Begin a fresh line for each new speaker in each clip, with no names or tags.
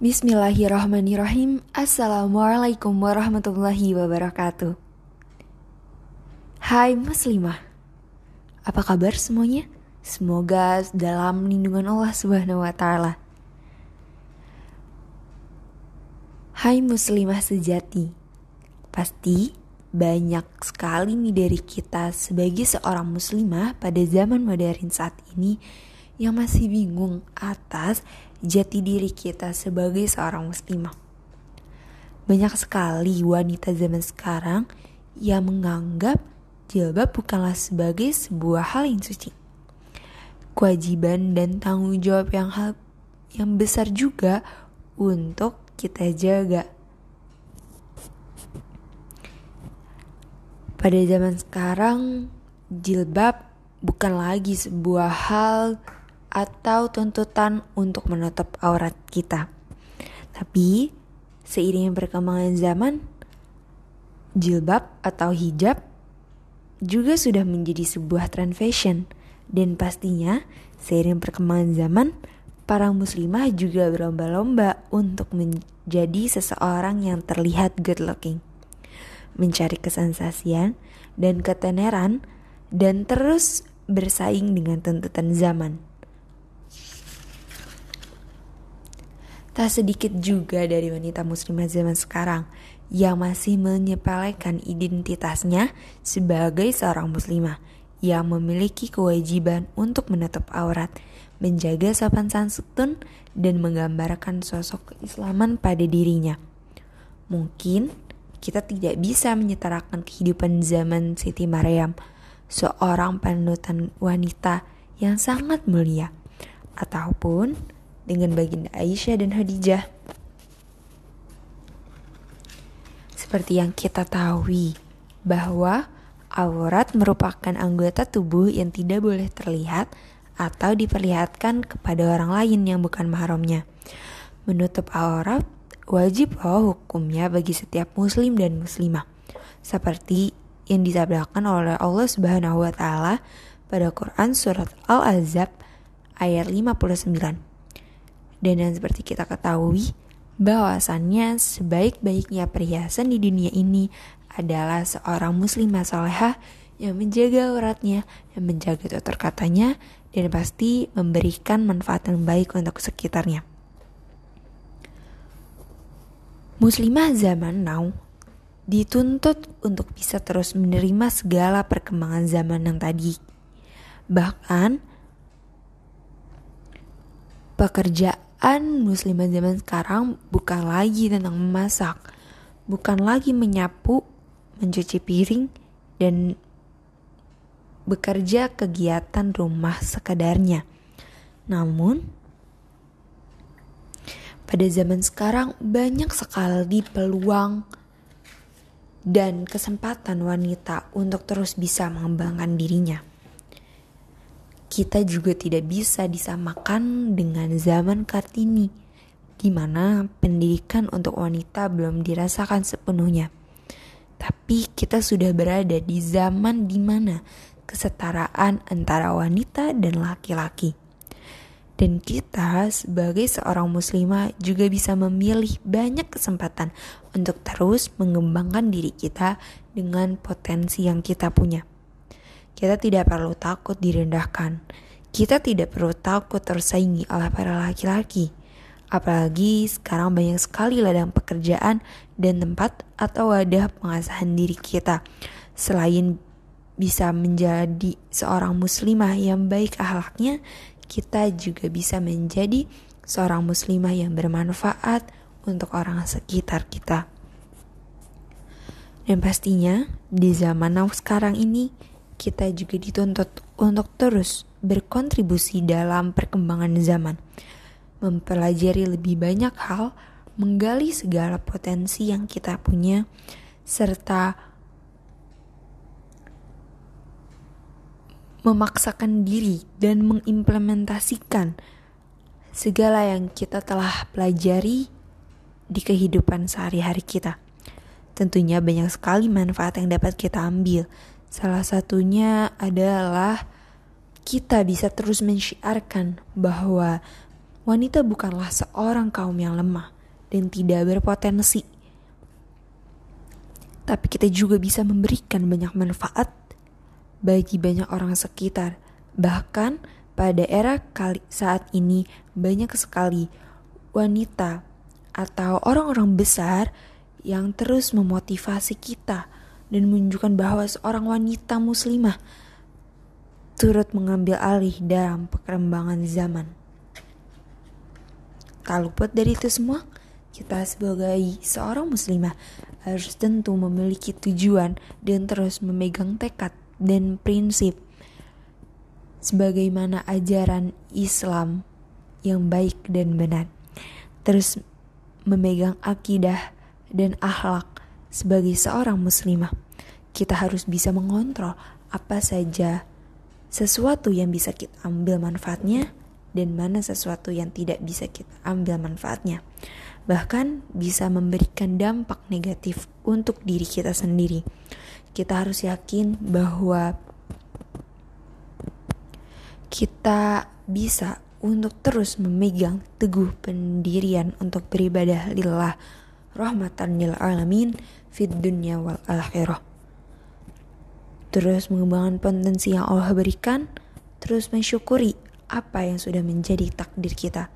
Bismillahirrahmanirrahim. Assalamualaikum warahmatullahi wabarakatuh. Hai muslimah Apa kabar semuanya? Semoga dalam lindungan Allah subhanahu wa ta'ala. Hai muslimah sejati Pasti banyak sekali nih dari kita sebagai seorang muslimah pada zaman modern saat ini yang masih bingung atas jati diri kita sebagai seorang muslimah. Banyak sekali wanita zaman sekarang yang menganggap jilbab bukanlah sebagai sebuah hal yang suci. Kewajiban dan tanggung jawab yang hal yang besar juga untuk kita jaga. Pada zaman sekarang, jilbab bukan lagi sebuah hal atau tuntutan untuk menutup aurat kita. Tapi seiring perkembangan zaman, jilbab atau hijab juga sudah menjadi sebuah tren fashion dan pastinya seiring perkembangan zaman, para muslimah juga berlomba-lomba untuk menjadi seseorang yang terlihat good looking, mencari kesensasian dan ketenaran dan terus bersaing dengan tuntutan zaman. Tak sedikit juga dari wanita muslimah zaman sekarang yang masih menyepelekan identitasnya sebagai seorang muslimah yang memiliki kewajiban untuk menutup aurat, menjaga sopan santun, dan menggambarkan sosok keislaman pada dirinya. Mungkin kita tidak bisa menyetarakan kehidupan zaman Siti Maryam, seorang panutan wanita yang sangat mulia, ataupun dengan baginda Aisyah dan Khadijah. Seperti yang kita tahu bahwa aurat merupakan anggota tubuh yang tidak boleh terlihat atau diperlihatkan kepada orang lain yang bukan mahramnya. Menutup aurat wajib loh hukumnya bagi setiap muslim dan muslimah. Seperti yang disabdakan oleh Allah Subhanahu wa taala pada Quran surat Al-Azab ayat 59. Dan yang seperti kita ketahui, bahwasannya sebaik-baiknya perhiasan di dunia ini adalah seorang muslimah salehah yang menjaga auratnya, yang menjaga tutur katanya, dan pasti memberikan manfaat yang baik untuk sekitarnya. Muslimah zaman now dituntut untuk bisa terus menerima segala perkembangan zaman yang tadi. Bahkan pekerjaan Pekerjaan muslimah zaman sekarang bukan lagi tentang memasak, bukan lagi menyapu, mencuci piring, dan bekerja kegiatan rumah sekadarnya. Namun, pada zaman sekarang banyak sekali peluang dan kesempatan wanita untuk terus bisa mengembangkan dirinya kita juga tidak bisa disamakan dengan zaman Kartini, di mana pendidikan untuk wanita belum dirasakan sepenuhnya. Tapi kita sudah berada di zaman di mana kesetaraan antara wanita dan laki-laki. Dan kita sebagai seorang muslimah juga bisa memilih banyak kesempatan untuk terus mengembangkan diri kita dengan potensi yang kita punya. Kita tidak perlu takut direndahkan. Kita tidak perlu takut tersaingi oleh para laki-laki. Apalagi sekarang banyak sekali ladang pekerjaan dan tempat atau wadah pengasahan diri kita. Selain bisa menjadi seorang muslimah yang baik akhlaknya, kita juga bisa menjadi seorang muslimah yang bermanfaat untuk orang sekitar kita. Dan pastinya di zaman now sekarang ini kita juga dituntut untuk terus berkontribusi dalam perkembangan zaman, mempelajari lebih banyak hal, menggali segala potensi yang kita punya, serta memaksakan diri dan mengimplementasikan segala yang kita telah pelajari di kehidupan sehari-hari kita. Tentunya banyak sekali manfaat yang dapat kita ambil, Salah satunya adalah kita bisa terus mensyiarkan bahwa wanita bukanlah seorang kaum yang lemah dan tidak berpotensi. Tapi kita juga bisa memberikan banyak manfaat bagi banyak orang sekitar. Bahkan pada era kali saat ini banyak sekali wanita atau orang-orang besar yang terus memotivasi kita dan menunjukkan bahwa seorang wanita muslimah turut mengambil alih dalam perkembangan zaman. Tak luput dari itu semua, kita sebagai seorang muslimah harus tentu memiliki tujuan dan terus memegang tekad dan prinsip sebagaimana ajaran Islam yang baik dan benar. Terus memegang akidah dan akhlak sebagai seorang muslimah, kita harus bisa mengontrol apa saja sesuatu yang bisa kita ambil manfaatnya dan mana sesuatu yang tidak bisa kita ambil manfaatnya. Bahkan bisa memberikan dampak negatif untuk diri kita sendiri. Kita harus yakin bahwa kita bisa untuk terus memegang teguh pendirian untuk beribadah lillah rahmatan lil alamin fid dunya wal akhirah. Terus mengembangkan potensi yang Allah berikan, terus mensyukuri apa yang sudah menjadi takdir kita.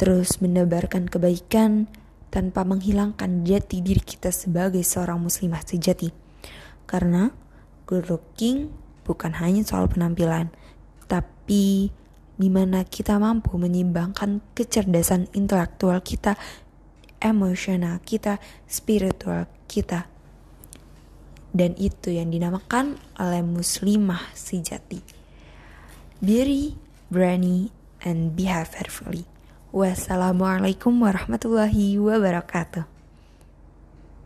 Terus menebarkan kebaikan tanpa menghilangkan jati diri kita sebagai seorang muslimah sejati. Karena good looking bukan hanya soal penampilan, tapi di mana kita mampu menyimbangkan kecerdasan intelektual kita emosional kita, spiritual kita. Dan itu yang dinamakan oleh muslimah sejati. Diri, berani, and behave fearfully. Wassalamualaikum warahmatullahi wabarakatuh.